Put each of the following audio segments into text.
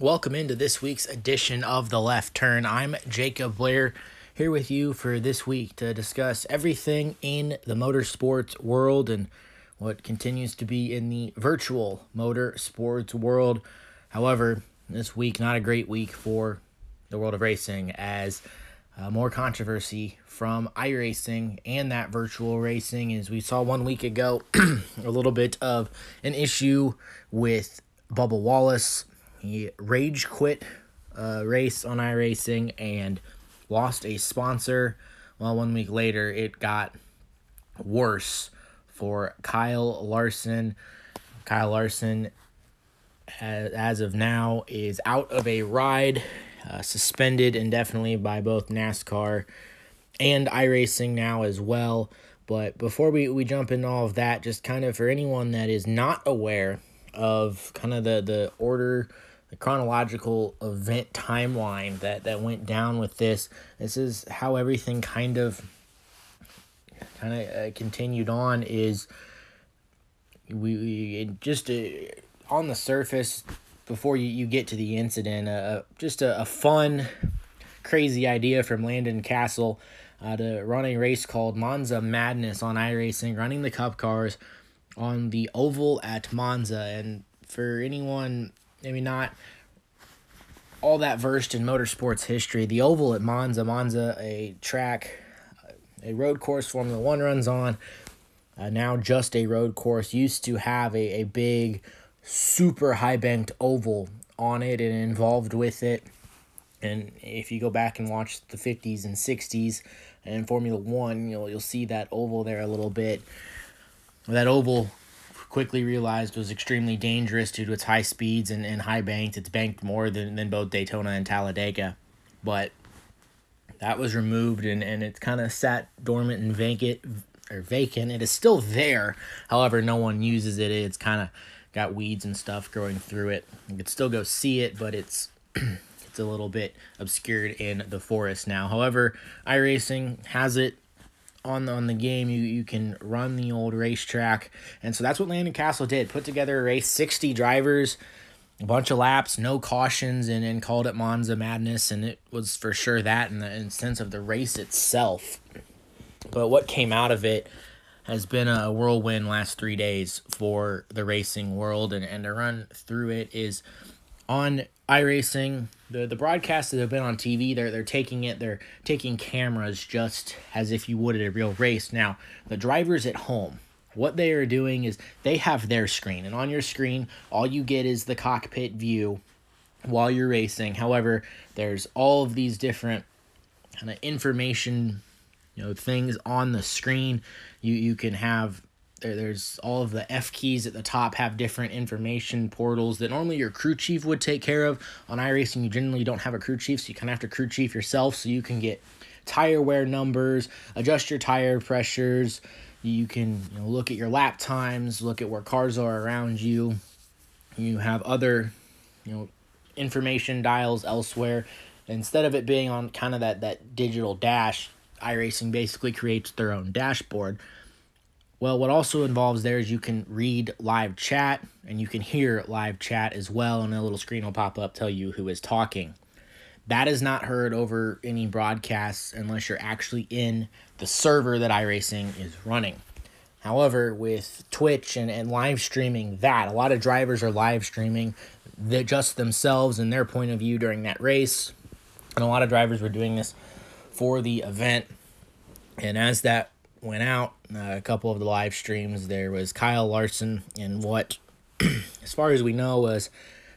Welcome into this week's edition of The Left Turn. I'm Jacob Blair here with you for this week to discuss everything in the motorsports world and what continues to be in the virtual motorsports world. However, this week, not a great week for the world of racing as uh, more controversy from iRacing and that virtual racing. As we saw one week ago, a little bit of an issue with Bubba Wallace. He rage quit a race on iRacing and lost a sponsor. Well, one week later, it got worse for Kyle Larson. Kyle Larson, as of now, is out of a ride, uh, suspended indefinitely by both NASCAR and iRacing now as well. But before we, we jump into all of that, just kind of for anyone that is not aware of kind of the, the order, the chronological event timeline that, that went down with this, this is how everything kind of kind of uh, continued on is we, we just uh, on the surface before you, you get to the incident uh, just a, a fun crazy idea from Landon Cassill uh, to run a race called monza madness on iracing running the cup cars on the oval at monza. And for anyone maybe not all that versed in motorsports history the oval at monza monza a track a road course Formula One runs on. Uh, now just a road course. Used to have a, a big, super high banked oval on it and involved with it. And if you go back and watch the 50s and 60s and Formula One, you'll, you'll see that oval there a little bit. That oval quickly realized was extremely dangerous due to its high speeds and, and high banked. It's banked more than, than both Daytona and Talladega. But that was removed and, and it's kind of sat dormant and vacant or vacant. It is still there. However, no one uses it. It's kind of got weeds and stuff growing through it. You could still go see it, but it's it's a little bit obscured in the forest now. However, iRacing has it on the, on the game. You you can run the old racetrack, and so that's what Landon Cassill did. Put together a race, sixty drivers a bunch of laps, no cautions, and, and called it Monza Madness, and it was for sure that in the in sense of the race itself. But what came out of it has been a whirlwind last three days for the racing world, and, and to run through it is on iRacing. The the broadcasts that have been on TV, they're they're taking it, they're taking cameras just as if you would at a real race. Now, the drivers at home, what they are doing is they have their screen, and on your screen, all you get is the cockpit view while you're racing. However, there's all of these different kind of information, you know, things on the screen. You you can have there, there's all of the F keys at the top have different information portals that normally your crew chief would take care of. On iRacing, you generally don't have a crew chief, so you kind of have to crew chief yourself so you can get tire wear numbers, adjust your tire pressures, you can you know, look at your lap times, look at where cars are around you. You have other, you know, information dials elsewhere. Instead of it being on kind of that, that digital dash, iRacing basically creates their own dashboard. Well, what also involves there is you can read live chat and you can hear live chat as well, and a little screen will pop up tell you who is talking. That is not heard over any broadcasts unless you're actually in the server that iRacing is running. However, with Twitch and, and live streaming that, a lot of drivers are live streaming the, just themselves and their point of view during that race. And a lot of drivers were doing this for the event. And as that went out, uh, a couple of the live streams, there was Kyle Larson and what, as far as we know, was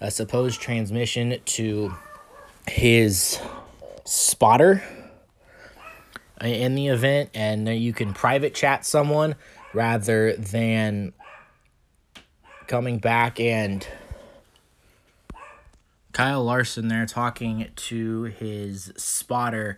a supposed transmission to his spotter in the event. And you can private chat someone rather than coming back and Kyle Larson there talking to his spotter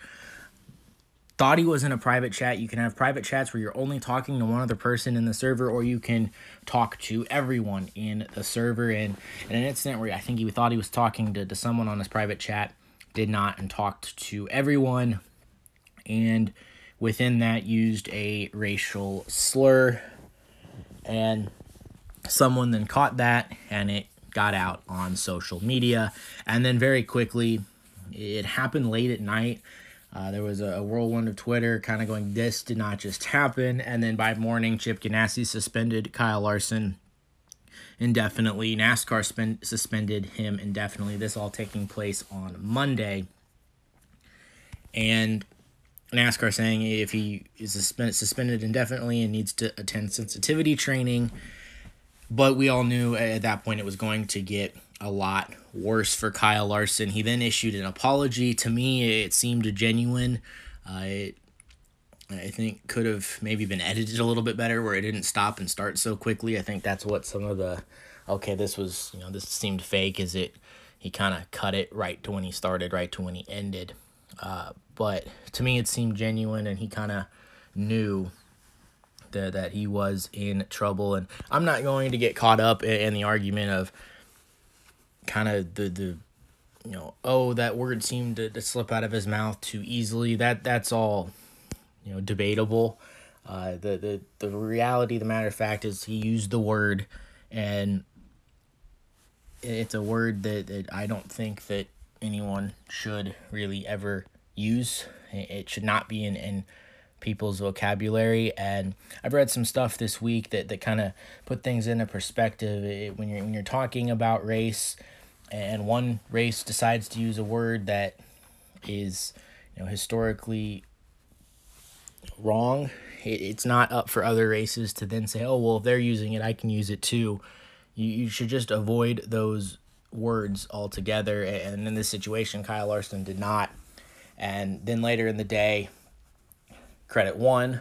thought he was in a private chat. You can have private chats where you're only talking to one other person in the server, or you can talk to everyone in the server. And in an incident where I think he thought he was talking to, to someone on his private chat, did not, and talked to everyone. And within that, used a racial slur. And someone then caught that, and it got out on social media. And then very quickly, it happened late at night. Uh, there was a, whirlwind of Twitter kind of going, this did not just happen. And then by morning, Chip Ganassi suspended Kyle Larson indefinitely. NASCAR spend, suspended him indefinitely. This all taking place on Monday. And NASCAR saying if he is suspended indefinitely and needs to attend sensitivity training. But we all knew at that point it was going to get a lot worse for Kyle Larson. He then issued an apology. To me, it seemed genuine. Uh, it, I think could have maybe been edited a little bit better where it didn't stop and start so quickly. I think that's what some of the okay, this was you know this seemed fake. Is it? He kind of cut it right to when he started, right to when he ended. Uh, but to me, it seemed genuine, and he kind of knew that that he was in trouble. And I'm not going to get caught up in, in the argument of kind of the the you know oh that word seemed to, to slip out of his mouth too easily. That that's all you know debatable. Uh, the the the reality, the matter of fact, is he used the word, and it's a word that, that I don't think that anyone should really ever use. It should not be in, in people's vocabulary. And I've read some stuff this week that, that kind of put things into perspective. It, when you're when you're talking about race, and one race decides to use a word that is you know historically wrong, it, it's not up for other races to then say, oh well, if they're using it, I can use it too. You you should just avoid those words altogether. And in this situation, Kyle Larson did not. And then later in the day, Credit One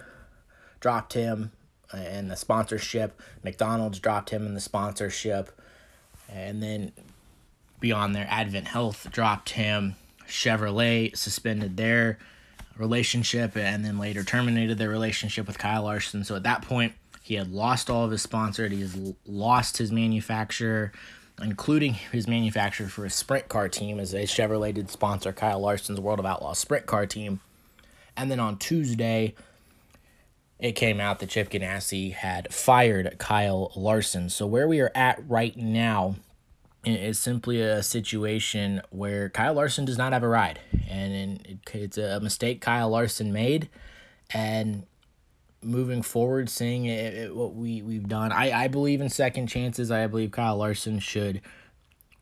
dropped him in the sponsorship. McDonald's dropped him in the sponsorship. And then beyond there, Advent Health dropped him. Chevrolet suspended their relationship and then later terminated their relationship with Kyle Larson. So at that point, he had lost all of his sponsors. He has lost his manufacturer including his manufacturer for a sprint car team, as a Chevrolet did sponsor Kyle Larson's World of Outlaws sprint car team. And then on Tuesday, it came out that Chip Ganassi had fired Kyle Larson. So where we are at right now is simply a situation where Kyle Larson does not have a ride, and it's a mistake Kyle Larson made, and moving forward, seeing it, it, what we we've done. I I believe in second chances. I believe Kyle Larson should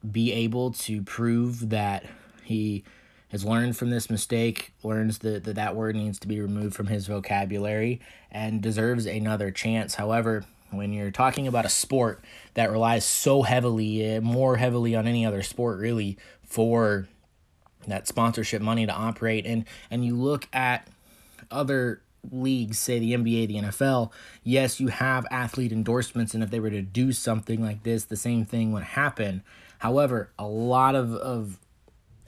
be able to prove that he has learned from this mistake, learns that that, that word needs to be removed from his vocabulary, and deserves another chance. However, when you're talking about a sport that relies so heavily, eh, more heavily on any other sport, really, for that sponsorship money to operate, and and you look at other leagues, say the NBA, the NFL, yes, you have athlete endorsements, and if they were to do something like this, the same thing would happen. However, a lot of, of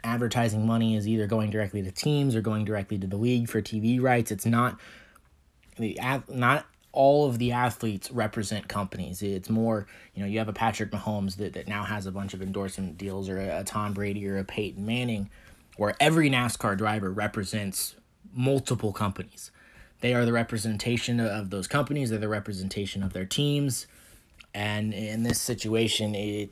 advertising money is either going directly to teams or going directly to the league for TV rights. It's not the not all of the athletes represent companies. It's more, you know, you have a Patrick Mahomes that, that now has a bunch of endorsement deals or a, a Tom Brady or a Peyton Manning, where every NASCAR driver represents multiple companies. They are the representation of those companies. They're the representation of their teams. And in this situation, it,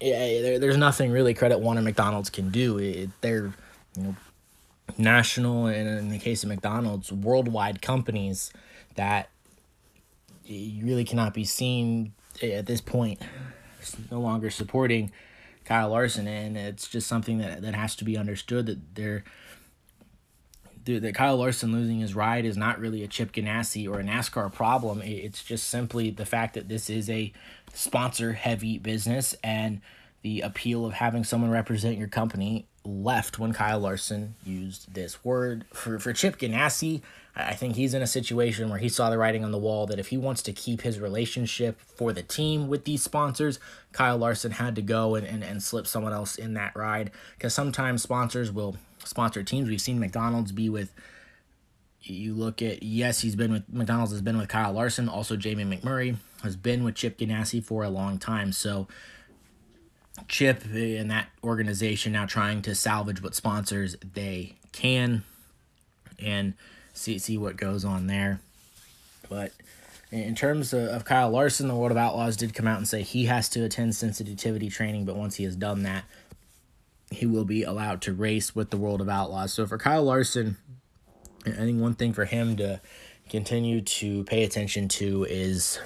it there, there's nothing really Credit One and McDonald's can do. It, they're you know national and in the case of McDonald's, worldwide companies that really cannot be seen at this point It's no longer supporting Kyle Larson and it's just something that, that has to be understood that they're that Kyle Larson losing his ride is not really a Chip Ganassi or a NASCAR problem. It's just simply the fact that this is a sponsor heavy business and the appeal of having someone represent your company left when Kyle Larson used this word. For, for Chip Ganassi, I think he's in a situation where he saw the writing on the wall that if he wants to keep his relationship for the team with these sponsors, Kyle Larson had to go and, and, and slip someone else in that ride. Because sometimes sponsors will sponsor teams. We've seen McDonald's be with. You look at yes, he's been with McDonald's has been with Kyle Larson. Also, Jamie McMurray has been with Chip Ganassi for a long time. So, Chip and that organization now trying to salvage what sponsors they can, and see see what goes on there. But in terms of, Kyle Larson, the World of Outlaws did come out and say he has to attend sensitivity training, but once he has done that, he will be allowed to race with the World of Outlaws. So for Kyle Larson, I think one thing for him to continue to pay attention to is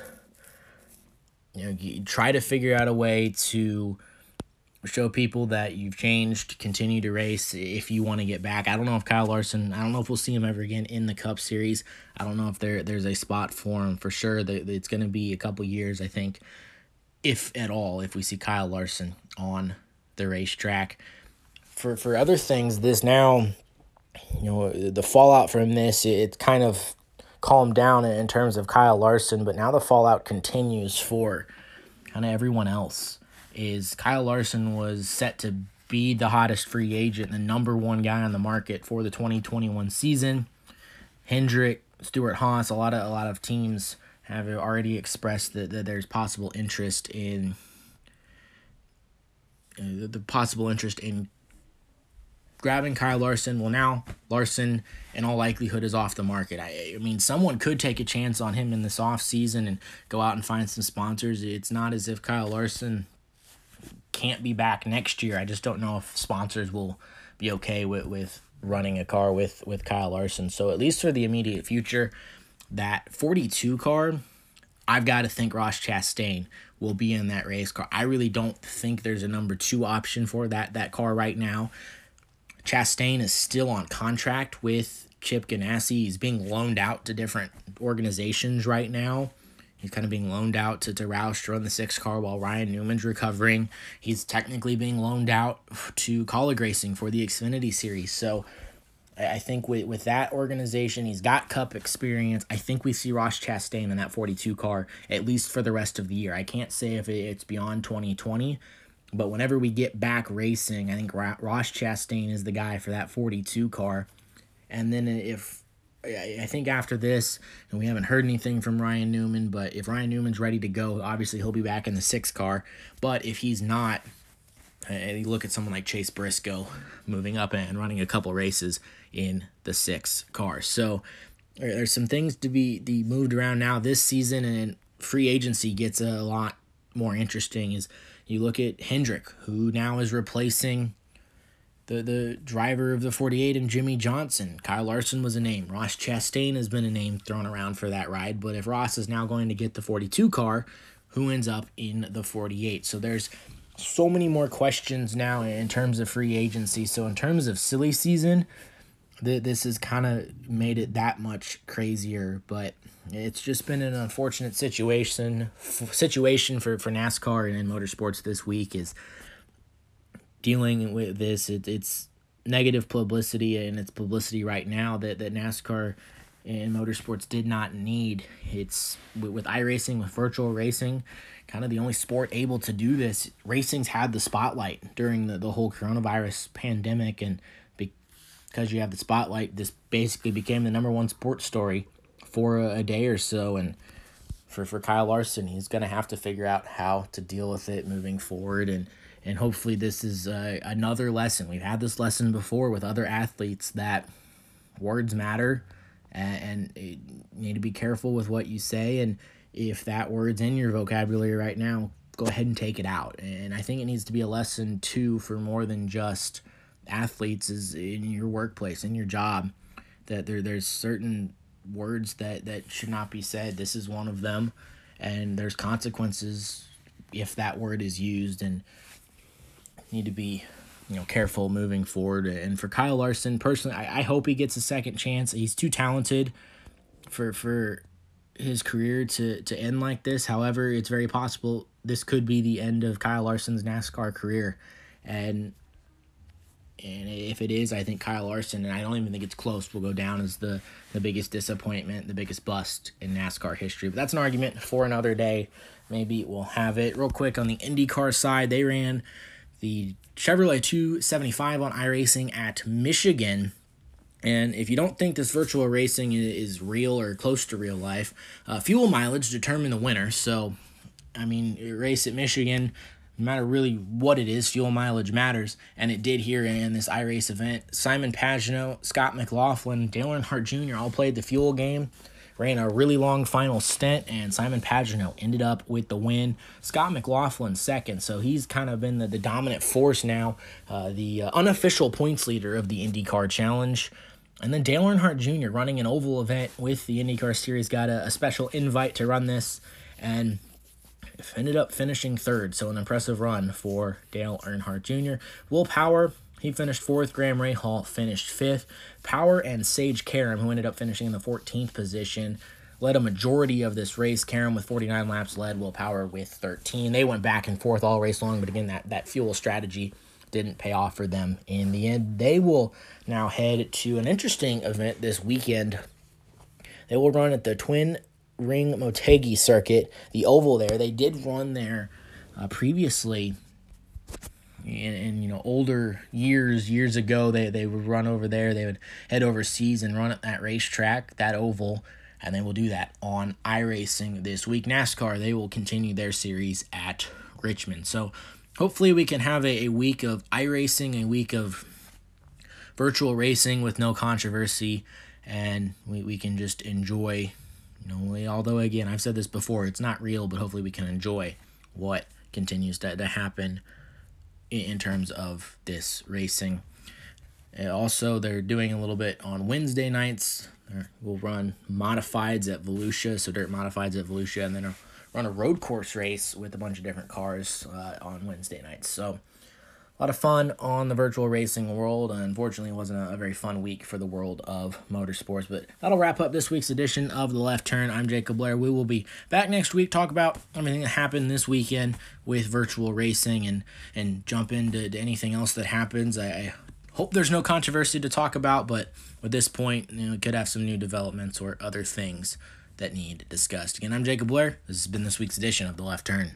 you know try to figure out a way to show people that you've changed, continue to race if you want to get back. I don't know if Kyle Larson, I don't know if we'll see him ever again in the Cup Series. I don't know if there there's a spot for him for sure. It's going to be a couple years, I think, if at all, if we see Kyle Larson on the racetrack. For for other things, this now, you know, the fallout from this, it kind of calmed down in terms of Kyle Larson, but now the fallout continues for kind of everyone else is Kyle Larson was set to be the hottest free agent, the number one guy on the market for the 2021 season. Hendrick, Stewart-Haas, a lot of a lot of teams have already expressed that, that there's possible interest in uh, the possible interest in grabbing Kyle Larson. Well, now Larson, in all likelihood, is off the market. I, I mean, someone could take a chance on him in this off season and go out and find some sponsors. It's not as if Kyle Larson can't be back next year. I just don't know if sponsors will be okay with, with running a car with, with Kyle Larson. So at least for the immediate future, that 42 car, I've got to think Ross Chastain will be in that race car. I really don't think there's a number two option for that that car right now. Chastain is still on contract with Chip Ganassi. He's being loaned out to different organizations right now. He's kind of being loaned out to, to Roush to run the six car while Ryan Newman's recovering. He's technically being loaned out to Kaulig Racing for the Xfinity Series. So I think with, with that organization, he's got cup experience. I think we see Ross Chastain in that 42 car at least for the rest of the year. I can't say if it's beyond 2020, but whenever we get back racing, I think Ross Chastain is the guy for that 42 car. And then if I think after this, and we haven't heard anything from Ryan Newman, but if Ryan Newman's ready to go, obviously he'll be back in the six car. But if he's not, and you look at someone like Chase Briscoe moving up and running a couple races in the six car. So there's some things to be, be moved around now this season, and free agency gets a lot more interesting. Is you look at Hendrick, who now is replacing the the driver of the 48 and Jimmie Johnson. Kyle Larson was a name. Ross Chastain has been a name thrown around for that ride. But if Ross is now going to get the 42 car, who ends up in the 48? So there's so many more questions now in terms of free agency. So in terms of silly season, th- this has kind of made it that much crazier. But it's just been an unfortunate situation f- situation for, for NASCAR and in motorsports this week is – dealing with this. It, it's negative publicity, and it's publicity right now that, that NASCAR and motorsports did not need. It's with, with iRacing, with virtual racing, kind of the only sport able to do this. Racing's had the spotlight during the, the whole coronavirus pandemic, and because you have the spotlight, this basically became the number one sports story for a, a day or so. And for, for Kyle Larson, he's going to have to figure out how to deal with it moving forward. And and hopefully this is uh, another lesson. We've had this lesson before with other athletes that words matter, and, and you need to be careful with what you say. And if that word's in your vocabulary right now, go ahead and take it out. And I think it needs to be a lesson too for more than just athletes is in your workplace, in your job, that there there's certain words that that should not be said. This is one of them, and there's consequences if that word is used. And need to be you know careful moving forward. And for Kyle Larson, personally, I, I hope he gets a second chance. He's too talented for for his career to to end like this. However, it's very possible this could be the end of Kyle Larson's NASCAR career, and and if it is, I think Kyle Larson, and I don't even think it's close, will go down as the the biggest disappointment, the biggest bust in NASCAR history. But that's an argument for another day. Maybe we'll have it real quick on the IndyCar side. They ran the Chevrolet 275 on iRacing at Michigan. And if you don't think this virtual racing is real or close to real life, uh, fuel mileage determine the winner. So, I mean, race at Michigan, no matter really what it is, fuel mileage matters. And it did here in this iRace event. Simon Pagenaud, Scott McLaughlin, Dale Earnhardt Jr. all played the fuel game. Ran a really long final stint, and Simon Pagenaud ended up with the win. Scott McLaughlin second, so he's kind of been the, the dominant force now, uh, the uh, unofficial points leader of the IndyCar Challenge. And then Dale Earnhardt Jr. running an oval event with the IndyCar Series got a, a special invite to run this, and ended up finishing third. So an impressive run for Dale Earnhardt Jr. Will Power he finished fourth. Graham Rahal finished fifth. Power and Sage Karam, who ended up finishing in the 14th position, led a majority of this race. Karam with 49 laps led, Will Power with 13. They went back and forth all race long, but again, that, that fuel strategy didn't pay off for them in the end. They will now head to an interesting event this weekend. They will run at the Twin Ring Motegi circuit, the oval there. They did run there uh, previously in, in, you know older years years ago they, they would run over there. They would head overseas and run at that racetrack that oval and they will do that on iRacing this week. NASCAR they will continue their series at Richmond. So hopefully we can have a, a week of iRacing a week of virtual racing with no controversy and we, we can just enjoy you know although again I've said this before it's not real but hopefully we can enjoy what continues to, to happen in terms of this racing. And also, they're doing a little bit on Wednesday nights. We'll run modifieds at Volusia, so dirt modifieds at Volusia, and then run a road course race with a bunch of different cars uh, on Wednesday nights. So a lot of fun on the virtual racing world. Unfortunately, it wasn't a, very fun week for the world of motorsports. But that'll wrap up this week's edition of The Left Turn. I'm Jacob Blair. We will be back next week, talk about everything that happened this weekend with virtual racing and, and jump into anything else that happens. I, I hope there's no controversy to talk about, but at this point, you know, we could have some new developments or other things that need discussed. Again, I'm Jacob Blair. This has been this week's edition of The Left Turn.